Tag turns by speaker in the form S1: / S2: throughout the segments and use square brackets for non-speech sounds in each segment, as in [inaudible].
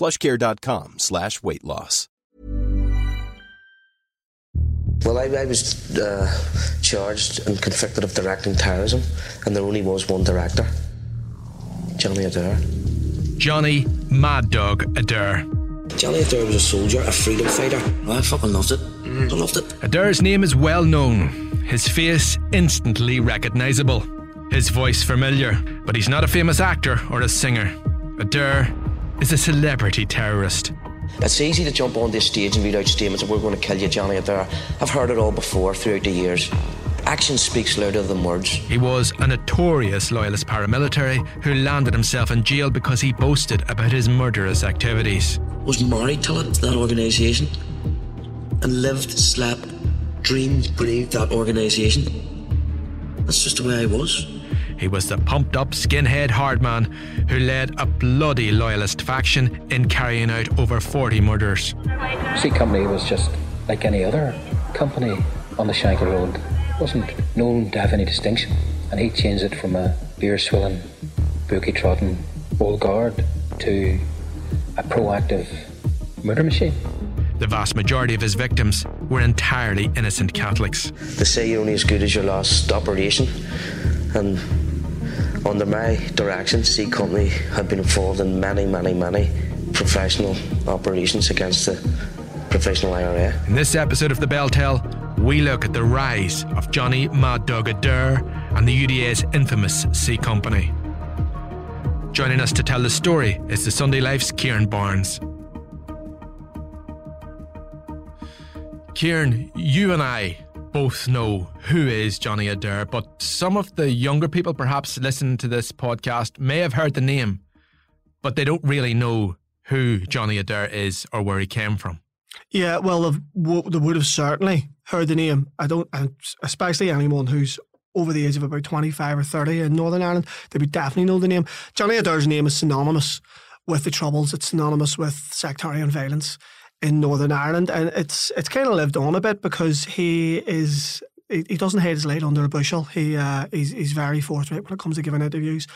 S1: plushcare.com slash weight loss.
S2: Well, I, I was uh, charged and convicted of directing terrorism, and there only was one director, Johnny Adair.
S3: Johnny Mad Dog Adair.
S2: Johnny Adair was a soldier, a freedom fighter. I fucking loved it. I loved it.
S3: Adair's name is well known, his face instantly recognisable, his voice familiar, but he's not a famous actor or a singer. Adair is a celebrity terrorist.
S2: It's easy to jump on this stage and read out statements that we're going to kill you, Johnny Adair. I've heard it all before throughout the years. Action speaks louder than words.
S3: He was a notorious loyalist paramilitary who landed himself in jail because he boasted about his murderous activities.
S2: Was married to it, that organisation, and lived, slept, dreamed, breathed that organisation. That's just the way I was.
S3: He was the pumped up skinhead hardman who led a bloody loyalist faction in carrying out over 40 murders.
S4: C Company was just like any other company on the Shankill Road. wasn't known to have any distinction, and he changed it from a beer swilling, bookie trotting old guard to a proactive murder machine.
S3: The vast majority of his victims were entirely innocent Catholics.
S2: They say you're only as good as your last operation, and under my direction, C Company had been involved in many, many, many professional operations against the professional IRA.
S3: In this episode of The BelTel, we look at the rise of Johnny Mad Dog and the UDA's infamous C Company. Joining us to tell the story is the Sunday Life's Ciaran Barnes. Ciaran, you and I both know who is Johnny Adair, but some of the younger people perhaps listening to this podcast may have heard the name, but they don't really know who Johnny Adair is or where he came from.
S5: Yeah, well, they would have certainly heard the name. I don't, especially anyone who's over the age of about 25 or 30 in Northern Ireland, they would definitely know the name. Johnny Adair's name is synonymous with the Troubles, it's synonymous with sectarian violence in Northern Ireland, and it's it's kind of lived on a bit because he is he, he doesn't hide his light under a bushel. He uh, he's he's very forthright when it comes to giving interviews,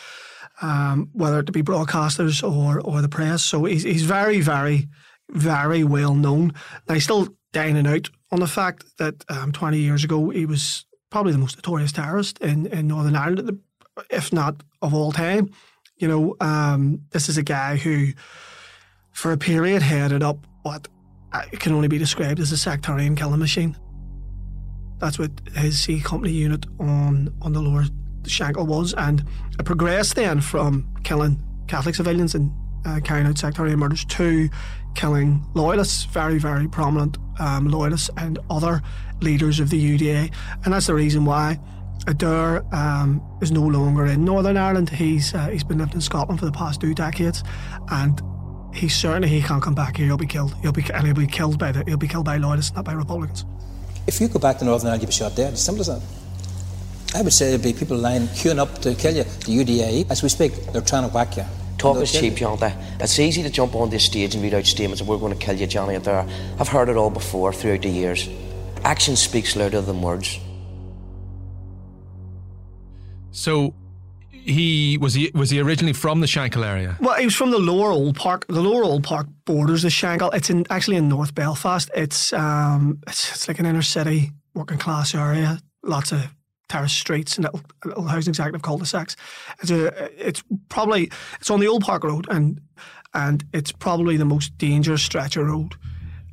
S5: um, whether it be broadcasters or or the press. So he's he's very very very well known. Now he's still dining out on the fact that um, 20 years ago he was probably the most notorious terrorist in, in Northern Ireland, if not of all time. You know, um, this is a guy who, for a period, headed up what can only be described as a sectarian killing machine. That's what his C Company unit on, on the lower Shankill was, and it progressed then from killing Catholic civilians and uh, carrying out sectarian murders to killing loyalists, very, very prominent um, loyalists, and other leaders of the UDA. And that's the reason why Adair um, is no longer in Northern Ireland. He's uh, he's been living in Scotland for the past two decades, and he certainly he can't come back here. He'll be killed. He'll be and he'll be killed by the he'll be killed by loyalists, not by Republicans.
S4: If you go back to Northern Ireland, you'll be shot dead. As simple as that. I would say there'd be people lying queuing up to kill you. The UDA, as we speak, they're trying to whack you.
S2: Talk is cheap, Johnny. It's easy to jump on this stage and read out statements that we're going to kill you, Johnny Adair, I've heard it all before throughout the years. Action speaks louder than words.
S3: So he was he was he originally from the Shankill area?
S5: Well, he was from the Lower Old Park. The Lower Old Park borders the Shankill. It's in actually in North Belfast. It's um it's, it's like an inner city working class area. Lots of terrace streets and little, little housing executive cul-de-sacs. It's a it's probably it's on the Old Park Road and and it's probably the most dangerous stretch of road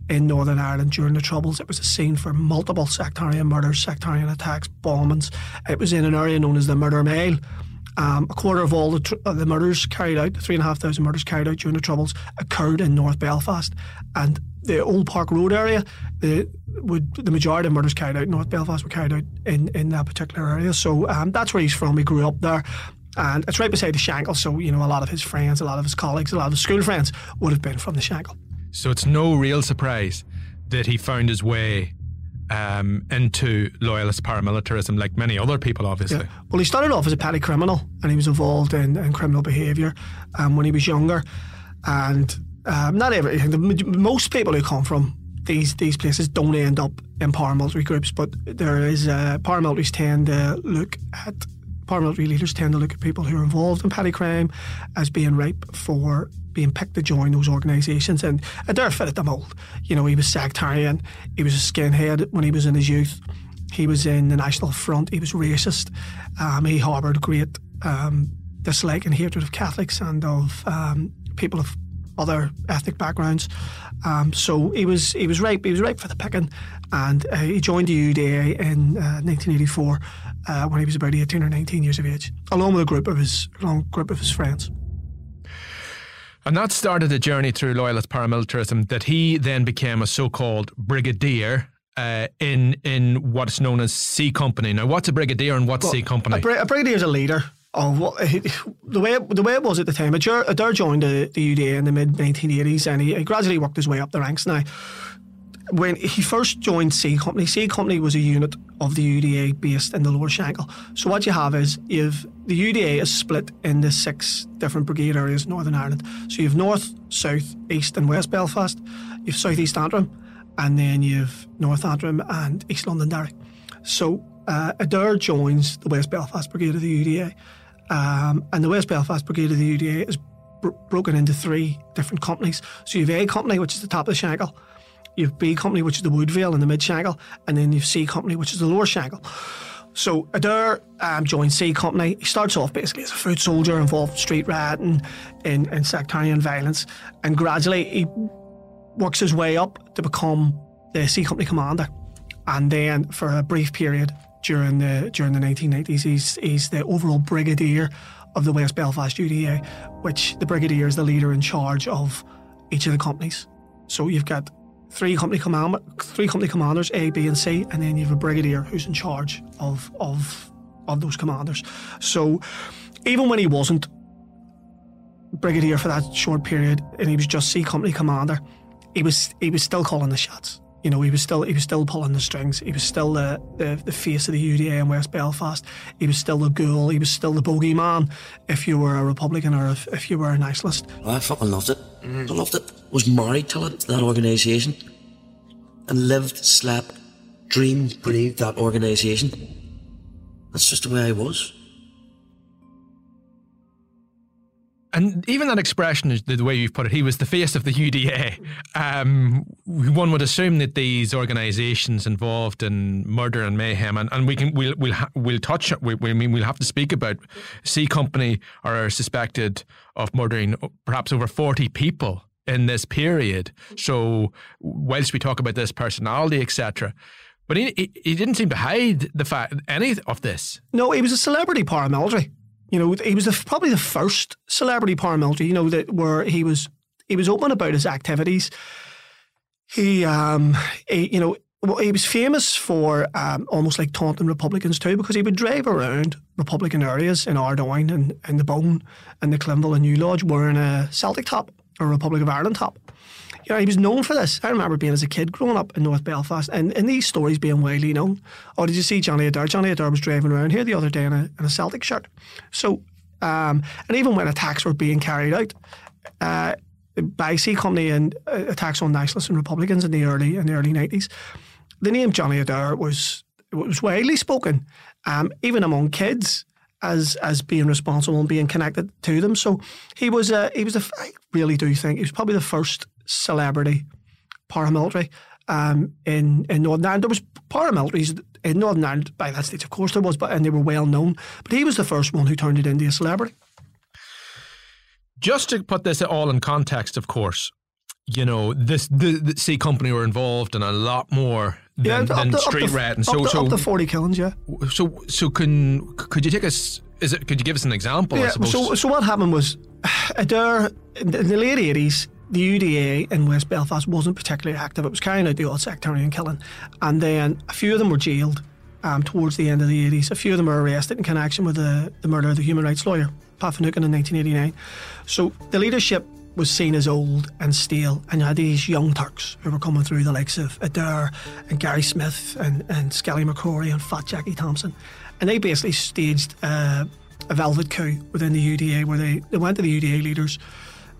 S5: in Northern Ireland during the Troubles. It was a scene for multiple sectarian murders, sectarian attacks, bombings. It was in an area known as the Murder Mile. Um, a quarter of all the, tr- uh, the murders carried out, half thousand murders carried out during the Troubles, occurred in North Belfast. And the Old Park Road area, the would the majority of murders carried out in North Belfast were carried out in, in that particular area. So um, that's where he's from. He grew up there. And it's right beside the Shankill, so you know a lot of his friends, a lot of his colleagues, a lot of his school friends would have been from the Shankill.
S3: So it's no real surprise that he found his way um, into loyalist paramilitarism, like many other people, obviously. Yeah.
S5: Well, he started off as a petty criminal, and he was involved in, in criminal behaviour um, when he was younger. And um, not everything. Most people who come from these these places don't end up in paramilitary groups, but there is uh, paramilitaries tend to look at paramilitary leaders tend to look at people who are involved in petty crime as being ripe for being picked to join those organisations. And Adair fitted the mould. You know, he was sectarian, he was a skinhead when he was in his youth, he was in the National Front, he was racist, um, he harboured great um, dislike and hatred of Catholics and of um, people of other ethnic backgrounds. Um, so he was he was ripe he was ripe for the picking, and uh, he joined the UDA in uh, 1984 uh, when he was about 18 or 19 years of age, along with a group of his along group of his friends.
S3: And that started a journey through loyalist paramilitarism that he then became a so-called brigadier uh, in in what's known as C Company. Now, what's a brigadier and what's well, C Company?
S5: A, bri- a brigadier is a leader of what [laughs] the way the way it was at the time. Adair joined the, the UDA in the mid 1980s, and he, he gradually worked his way up the ranks. Now, when he first joined C Company, C Company was a unit of the UDA based in the Lower Shankill. So what you have is you've the UDA is split into six different brigade areas in Northern Ireland. So you've North, South, East, and West Belfast. You've South East Antrim, and then you've North Antrim and East Londonderry. So uh, Adair joins the West Belfast Brigade of the UDA, um, and the West Belfast Brigade of the UDA is br- broken into three different companies. So you have A Company, which is the top of the Shankill. You have B Company, which is the Woodvale and the Mid Shankill, and then you have C Company, which is the Lower Shankill. So Adair um, joins C Company. He starts off basically as a foot soldier involved in street rioting and, and sectarian violence, and gradually he works his way up to become the C Company commander. And then for a brief period during the during the 1990s, he's, he's the overall brigadier of the West Belfast UDA, which the brigadier is the leader in charge of each of the companies. So you've got three company command, three company commanders, A, B, and C, and then you have a brigadier who's in charge of of of those commanders. So even when he wasn't brigadier for that short period, and he was just C company commander, he was he was still calling the shots. You know, he was still he was still pulling the strings. He was still the, the, the face of the UDA in West Belfast. He was still the ghoul. He was still the bogeyman. If you were a Republican or if, if you were a nationalist,
S2: I fucking loved it. Mm. I loved it. Was married to it, that organisation, and lived, slept, dreamed, breathed that organisation. That's just the way I was.
S3: And even that expression, the way you've put it, he was the face of the UDA. Um, one would assume that these organisations involved in murder and mayhem, and, and we can we'll we'll we'll touch we, we mean we'll have to speak about C Company are suspected of murdering perhaps over forty people in this period. So whilst we talk about this personality, etc. But he, he, he didn't seem to hide the fact any of this.
S5: No, he was a celebrity paramilitary. You know, he was the, probably the first celebrity paramilitary. You know that where he was he was open about his activities. He, um, he, you know, well, he was famous for um, almost like taunting Republicans too, because he would drive around Republican areas in Ardoyne and, and the Bone and the Cliftonville and New Lodge wearing a Celtic top or Republic of Ireland top you know, he was known for this. I remember being as a kid growing up in North Belfast and, and these stories being widely known. Oh, did you see Johnny Adair? Johnny Adair was driving around here the other day in a, in a Celtic shirt. So, um, and even when attacks were being carried out, uh, by C Company and uh, attacks on nationalists and Republicans in the early in the early nineties, the name Johnny Adair was was widely spoken, um, even among kids as as being responsible and being connected to them. So he was a he was a I really do think he was probably the first celebrity paramilitary um, in in Northern Ireland. There was paramilitaries in Northern Ireland by that stage, of course there was, but and they were well known. But he was the first one who turned it into a celebrity.
S3: Just to put this all in context, of course, you know, this the, the C Company were involved in a lot more than,
S5: Yeah,
S3: than
S5: up
S3: street
S5: to-
S3: rat. And so,
S5: to,
S3: so,
S5: up to 40 killings, yeah.
S3: so, so, can could you take us? Is it? Could you give us an example? I
S5: Yeah,
S3: suppose.
S5: so, so what happened was, [sighs] there, in the late 80s, the UDA in West Belfast wasn't particularly active. It was carrying out the odd sectarian killing. And then a few of them were jailed um, towards the end of the 80s. A few of them were arrested in connection with the, the murder of the human rights lawyer, Pat Finucane, in 1989. So the leadership was seen as old and stale, and you had these young Turks who were coming through the likes of Adair and Gary Smith and, and Skelly McCrory and Fat Jackie Thompson. And they basically staged uh, a velvet coup within the UDA where they, they went to the UDA leaders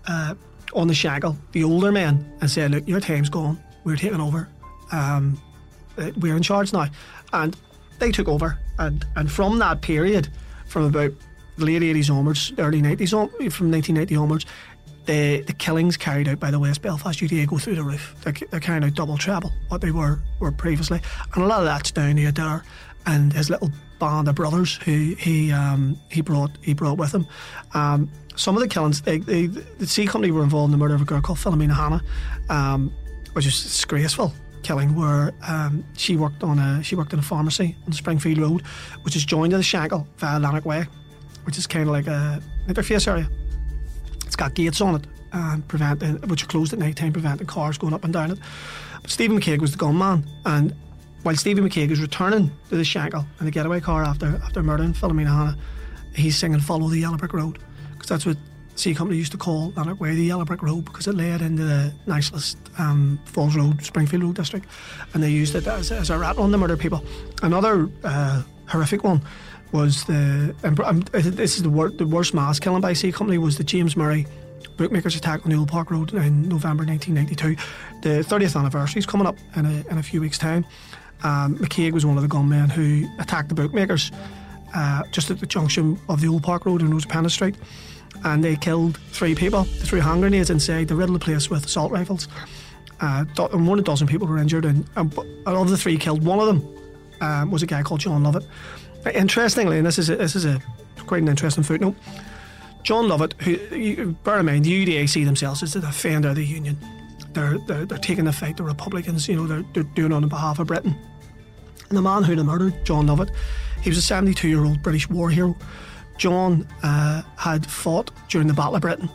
S5: uh, on the Shankill, the older men, and said, Look, your time's gone. We're taking over. Um, uh, we're in charge now. And they took over. And, and from that period, from about the late 80s onwards, early 90s, on, from 1990 onwards, the, the killings carried out by the West Belfast UDA go through the roof. They're, they're carrying out double treble what they were were previously. And a lot of that's down to Adair and his little band of brothers who he um, he brought he brought with him. Um, some of the killings, the C Company were involved in the murder of a girl called Philomena Hanna, um, which is disgraceful killing. Where um, she worked on a she worked in a pharmacy on Springfield Road, which is joined to the Shankill via Lanark Way, which is kind of like a interface area. It's got gates on it, um, preventing which are closed at night time, preventing cars going up and down it. But Stephen McKeag was the gunman, and while Stephen McKeag is returning to the Shankill in the getaway car after after murdering Philomena Hanna, he's singing "Follow the Yellow Brick Road" because that's what C Company used to call Lanark Way the Yellow Brick Road because it led into the nationalist um, Falls Road, Springfield Road district, and they used it as, as a rat on to murder people. Another uh, horrific one was the um, this is the, wor- the worst mass killing by C Company was the James Murray bookmakers attack on the Old Park Road in November 1992. The 30th anniversary is coming up in a, in a few weeks' time. Um, McKeag was one of the gunmen who attacked the bookmakers uh, just at the junction of the Old Park Road and Rosapenna Street. And they killed three people. They threw hand grenades inside. They riddled the place with assault rifles. Uh, and one a dozen people were injured. And, and of the three killed, one of them um, was a guy called John Lovett. Uh, Interestingly, and this is a, this is a quite an interesting footnote. John Lovett, who bear in mind, the UDA see themselves as the defender of the union. They're, they're, they're taking the fight. The Republicans, you know, they're, they're doing on behalf of Britain. And the man who they murdered, John Lovett, he was a 72 year old British war hero. John uh, had fought during the Battle of Britain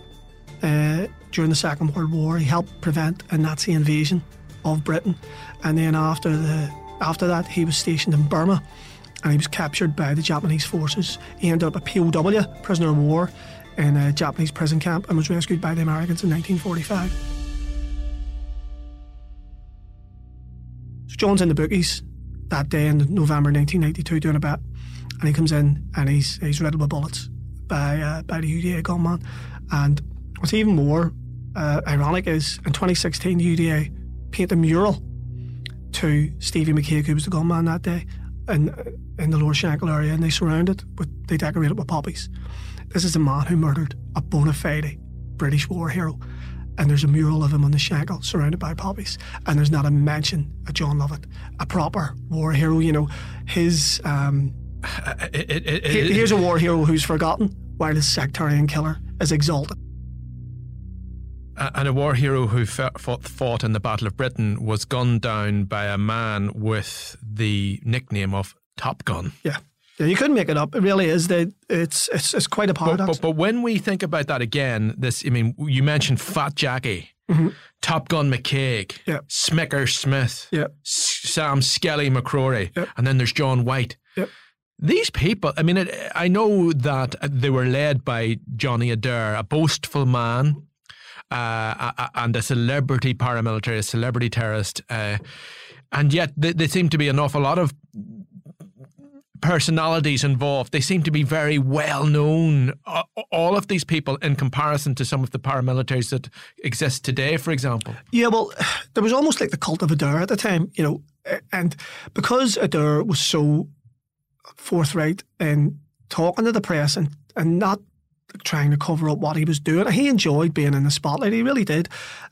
S5: uh, during the Second World War. He helped prevent a Nazi invasion of Britain, and then after the after that, he was stationed in Burma, and he was captured by the Japanese forces. He ended up a POW, prisoner of war, in a Japanese prison camp, and was rescued by the Americans in 1945. So John's in the bookies that day in November 1992 doing a bet, and he comes in and he's he's riddled with bullets by uh, by the UDA gunman. And what's even more uh, ironic is in 2016 the UDA painted a mural to Stevie McKeag, who was the gunman that day, in in the Lower Shankill area, and they surround it with they decorate it with poppies. This is a man who murdered a bona fide British war hero. And there's a mural of him on the Shankill surrounded by poppies. And there's not a mention of John Lovett, a proper war hero. You know, his um,
S3: It- it- it-
S5: he-
S3: it-
S5: here's a war hero who's forgotten, while his sectarian killer is exalted.
S3: And a war hero who fought, fought in the Battle of Britain was gunned down by a man with the nickname of Top Gun.
S5: Yeah, yeah, you couldn't make it up. It really is. That it's it's it's quite a paradox.
S3: but, but when we think about that again, this, I mean, you mentioned Fat Jackie, Top Gun McKeag,
S5: Mm-hmm. Yeah.
S3: Smicker Smith,
S5: yeah,
S3: S- Sam Skelly McCrory,
S5: Yep.
S3: and then there's John White.
S5: Yep.
S3: These people, I mean, it, I know that they were led by Johnny Adair, a boastful man, uh, and a celebrity paramilitary, a celebrity terrorist, uh, and yet they, there seem to be an awful lot of personalities involved. They seem to be very well known. All of these people, in comparison to some of the paramilitaries that exist today, for example.
S5: yeah. Well, [sighs] there was almost like the cult of Adair at the time, you know, and because Adair was so forthright in talking to the press and and not trying to cover up what he was doing. He enjoyed being in the spotlight. He really did,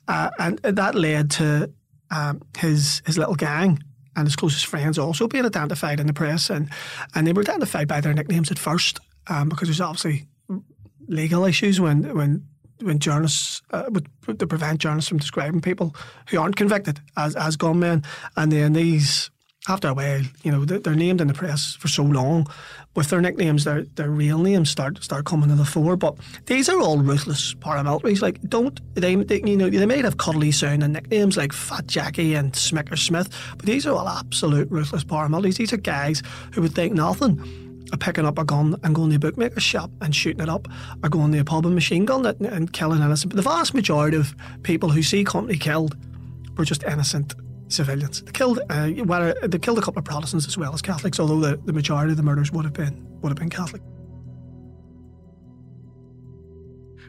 S5: uh, and that led to um, his his little gang and his closest friends also being identified in the press, and and they were identified by their nicknames at first um, because there's obviously legal issues when when when journalists uh, to prevent journalists from describing people who aren't convicted as as gunmen, and then these after a while, you know, they're named in the press for so long. With their nicknames, their their real names start start coming to the fore. But these are all ruthless paramilitaries. Like, don't they? they you know, they might have cuddly sounding nicknames like Fat Jackie and Smicker Smith, but these are all absolute ruthless paramilitaries. These are guys who would think nothing of picking up a gun and going to a bookmaker's shop and shooting it up, or going to a pub and machine gun it and killing innocent. But the vast majority of people who C Company killed were just innocent civilians. They killed uh, well, they killed a couple of Protestants as well as Catholics, although the, the majority of the murders would have been would have been Catholic.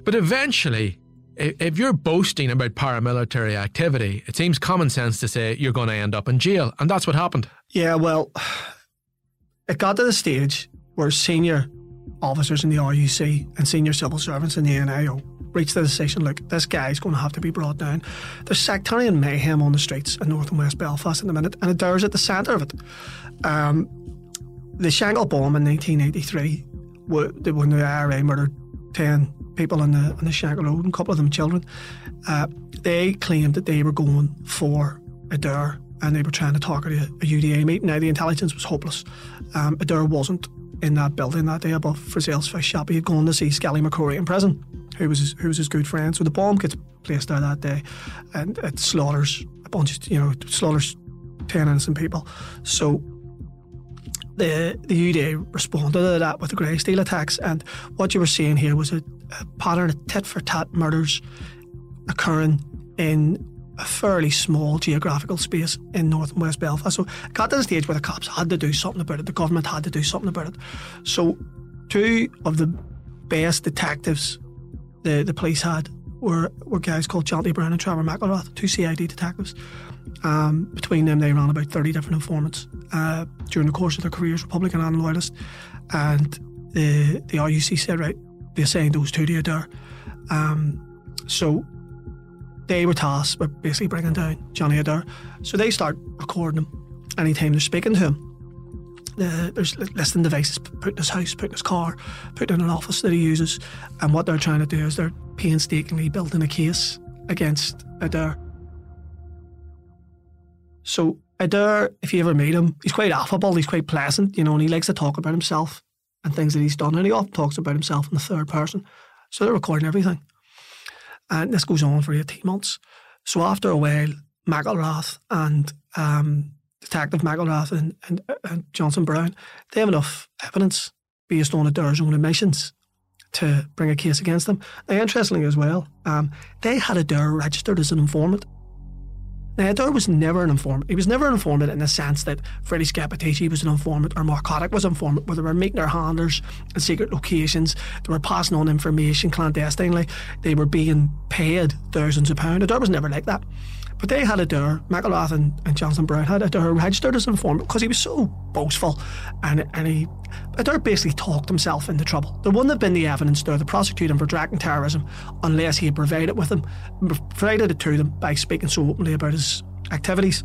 S3: But eventually, if you're boasting about paramilitary activity, it seems common sense to say you're going to end up in jail, and that's what happened.
S5: Yeah, well, [sighs] it got to the stage where senior officers in the RUC and senior civil servants in the NIO reached the decision look, this guy's going to have to be brought down. There's sectarian mayhem on the streets in North and West Belfast in the minute, and Adair's at the centre of it. Um, the Shankill bomb in 1983, when the IRA murdered 10 people on the, on the Shankill Road, and a couple of them children, uh, they claimed that they were going for Adair and they were trying to target a, a UDA meeting. Now, the intelligence was hopeless. Um, Adair wasn't in that building that day above Frizzell's fish shop. He had gone to see Skelly McCrory in prison who was his, who was his good friend. So the bomb gets placed there that day, and it slaughters a bunch of you know slaughters ten innocent people. So the the UDA responded to that with the Greysteel attacks, and what you were seeing here was a, a pattern of tit for tat murders occurring in a fairly small geographical space in North and West Belfast. So it got to the stage where the cops had to do something about it, the government had to do something about it. So two of the best detectives the, the police had were, were guys called Jonty Brown and Trevor McElrath, two CID detectives. Um, between them, they ran about 30 different informants uh, during the course of their careers, Republican and Loyalist. And the, the RUC said, right, they assigned those two to Adair. Um, so they were tasked with basically bringing down Johnny Adair. So they start recording him anytime they're speaking to him the, there's listening devices put in his house, put in his car, put in an office that he uses. And what they're trying to do is they're painstakingly building a case against Adair. So Adair, if you ever meet him, he's quite affable, he's quite pleasant, you know, and he likes to talk about himself and things that he's done. And he often talks about himself in the third person. So they're recording everything. And this goes on for 18 months. So after a while, McElrath and um, Detective McElrath and, and, and Johnson Brown, they have enough evidence based on Adair's own admissions to bring a case against them. Now, interestingly as well, um, they had Adair registered as an informant. Now, Adair was never an informant. He was never an informant in the sense that Freddie Scappaticci was an informant or Mark Haddock was an informant, where they were meeting their handlers in secret locations, they were passing on information clandestinely, they were being paid thousands of pounds. Adair was never like that. But they had Adair, McElrath and, and Johnson Brown had a Adair registered as an informant because he was so boastful and, and he Adair basically talked himself into trouble. There wouldn't have been the evidence there to prosecute him for dragging terrorism unless he had provided it with them, provided it to them by speaking so openly about his activities.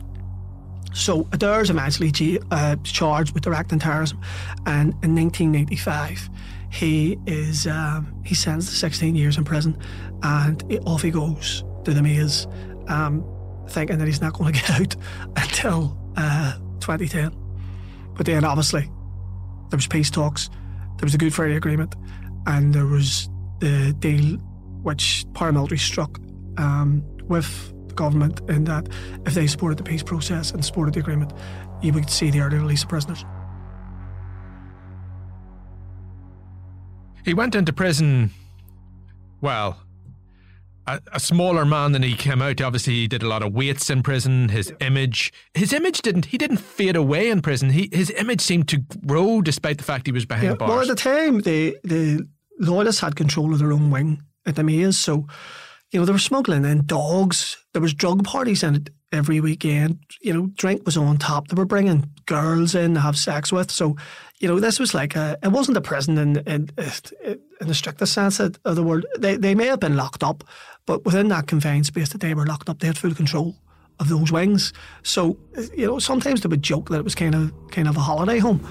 S5: So Adair is eventually uh, charged with directing terrorism, and in 1995 he is um, he sentenced to 16 years in prison, and off he goes to the maze. Um, thinking that he's not going [laughs] to get out until uh, 2010. But then, obviously, there was peace talks, there was a Good Friday Agreement, and there was the deal which paramilitary struck um, with the government in that if they supported the peace process and supported the agreement, you would see the early release of prisoners.
S3: He went into prison, well, a, a, smaller man than he came out. Obviously, he did a lot of weights in prison. His image, his image didn't. He didn't fade away in prison. He, his image seemed to grow despite the fact he was behind yeah, bars.
S5: Well, at the time, the the loyalists had control of their own wing at the maze, so you know they were smuggling in dogs. There was drug parties in it every weekend. You know, drink was on top. They were bringing girls in to have sex with. So, you know, this was like a. It wasn't a prison in in, in the strictest sense of the word. They they may have been locked up, but within that confined space that they were locked up, they had full control of those wings. So, you know, sometimes they would joke that it was kind of kind of a holiday home.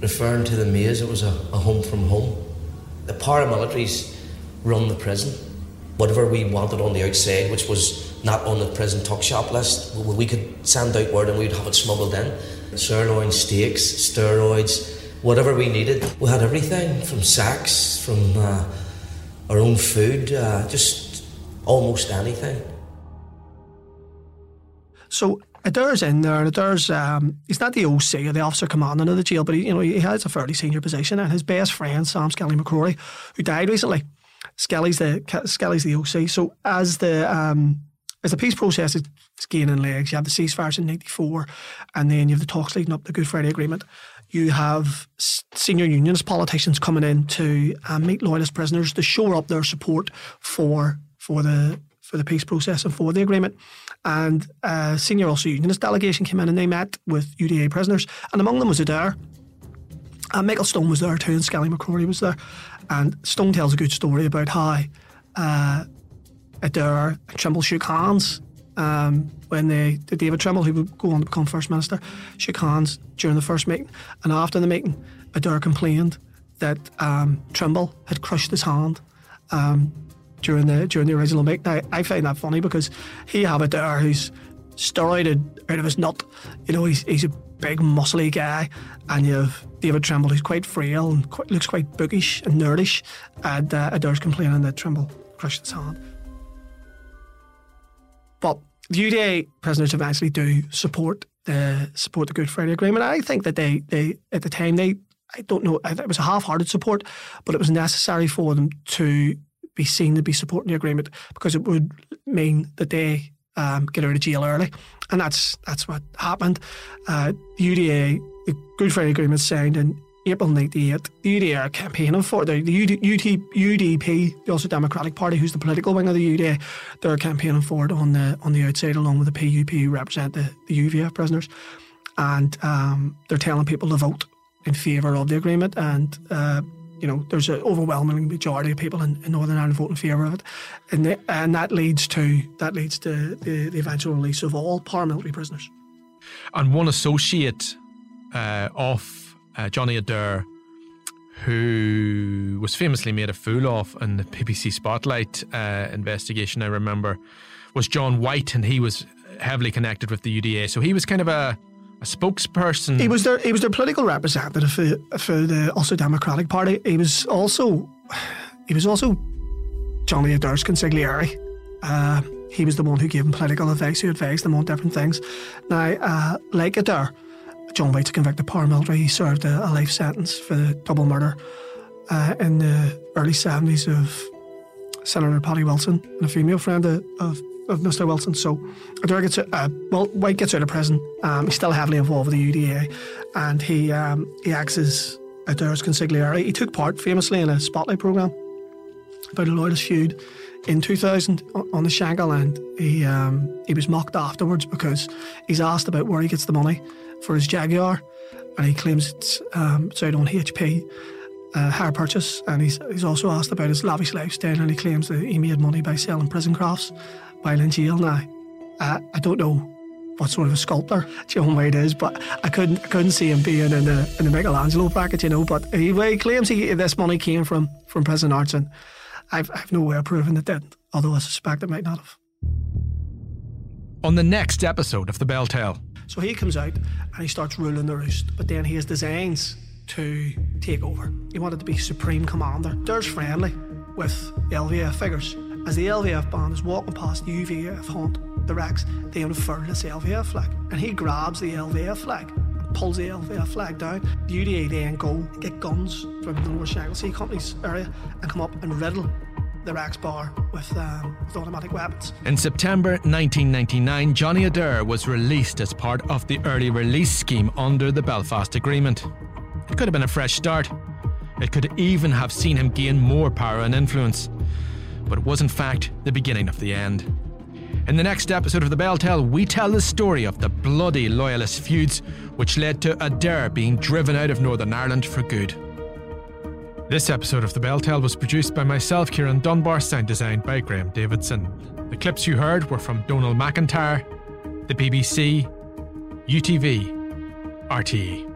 S2: Referring to the maze, it was a, a home from home. The paramilitaries run the prison. whatever we wanted on the outside, which was not on the prison tuck shop list, we could send out word and we'd have it smuggled in. Sirloin steaks, steroids, whatever we needed. We had everything from sacks, from uh, our own food, uh, just almost anything.
S5: So Adair's in there, and Adair's um, he's not the OC or the officer commanding of the jail, but he, you know he has a fairly senior position. And his best friend Sam Skelly McCrory, who died recently, Skelly's the Skelly's the OC. So as the um, as the peace process is gaining legs, you have the ceasefires in '94, and then you have the talks leading up to the Good Friday Agreement. You have senior unionist politicians coming in to um, meet loyalist prisoners to shore up their support for for the for the peace process and for the agreement. And a senior Ulster unionist delegation came in and they met with UDA prisoners, and among them was Adair. And Michael Stone was there too, and Skelly McCrory was there. And Stone tells a good story about how uh, Adair and Trimble shook hands um, when they, David Trimble, who would go on to become First Minister, shook hands during the first meeting. And after the meeting, Adair complained that um, Trimble had crushed his hand um, during the during the original meeting. Now, I find that funny because he have a Adair who's steroided out of his nut. You know, he's, he's a big, muscly guy, and you have David Trimble, who's quite frail and quite, looks quite bookish and nerdish, and uh, Adair's complaining that Trimble crushed his hand. But the UDA prisoners eventually do support the support the Good Friday Agreement. I think that they, they at the time they I don't know it was a half-hearted support, but it was necessary for them to be seen to be supporting the agreement because it would mean that they um, get out of jail early, and that's that's what happened. Uh, the UDA, the Good Friday Agreement signed in April '98. The UDA are campaigning for the, the UD, UD, UDP, the Ulster Democratic Party, who's the political wing of the UDA. They're campaigning for it on the on the outside, along with the PUP, who represent the, the UVF prisoners, and um, they're telling people to vote in favour of the agreement and. Uh, you know, there's an overwhelming majority of people in, in Northern Ireland vote in favour of it, and and that leads to that leads to the, the eventual release of all paramilitary prisoners.
S3: And one associate uh, of uh, Johnny Adair, who was famously made a fool of in the BBC Spotlight uh, investigation, I remember, was John White, and he was heavily connected with the UDA. So he was kind of a a spokesperson.
S5: He was their he was their political representative for, for the Ulster Democratic Party. He was also he was also Johnny Adair's consigliere. Uh, he was the one who gave him political advice, who advised them on different things. Now, uh, like Adair, John White's a convicted paramilitary. He served a, a life sentence for the double murder uh, in the early 70s of Senator Paddy Wilson and a female friend of, of of Mr. Wilson. So Adair gets uh, well, White gets out of prison. Um, he's still heavily involved with the UDA, and he um, he acts as Adair's consigliere. He took part famously in a spotlight program about a loyalist feud in 2000 on the Shankill, and he um, he was mocked afterwards because he's asked about where he gets the money for his Jaguar, and he claims it's um, it's out on HP. Uh, hire purchase, and he's he's also asked about his lavish lifestyle, and he claims that he made money by selling prison crafts while in jail now. Uh, I don't know what sort of a sculptor John White is, but I couldn't I couldn't see him being in the in the Michelangelo bracket, you know. But he, he claims he this money came from from prison arts, and I've I've no way of proving it didn't. Although I suspect it might not have.
S3: On the next episode of the BelTel.
S5: So he comes out and he starts ruling the roost, but then he has designs to take over. He wanted to be supreme commander. There's friendly with LVF figures as the LVF band is walking past the UVF haunt, the Rex, they unfurl this LVF flag. And he grabs the LVF flag pulls the LVF flag down. The UDA then go get guns from the North Shankill Company's area and come up and riddle the Rex bar with, um, with automatic weapons.
S3: In September 1999, Johnny Adair was released as part of the early release scheme under the Belfast Agreement. It could have been a fresh start. It could even have seen him gain more power and influence but it was in fact the beginning of the end. In the next episode of The BelTel, we tell the story of the bloody loyalist feuds which led to Adair being driven out of Northern Ireland for good. This episode of The BelTel was produced by myself, Kieran Dunbar, sound designed by Graham Davidson. The clips you heard were from Donal MacIntyre, the BBC, UTV, RTE.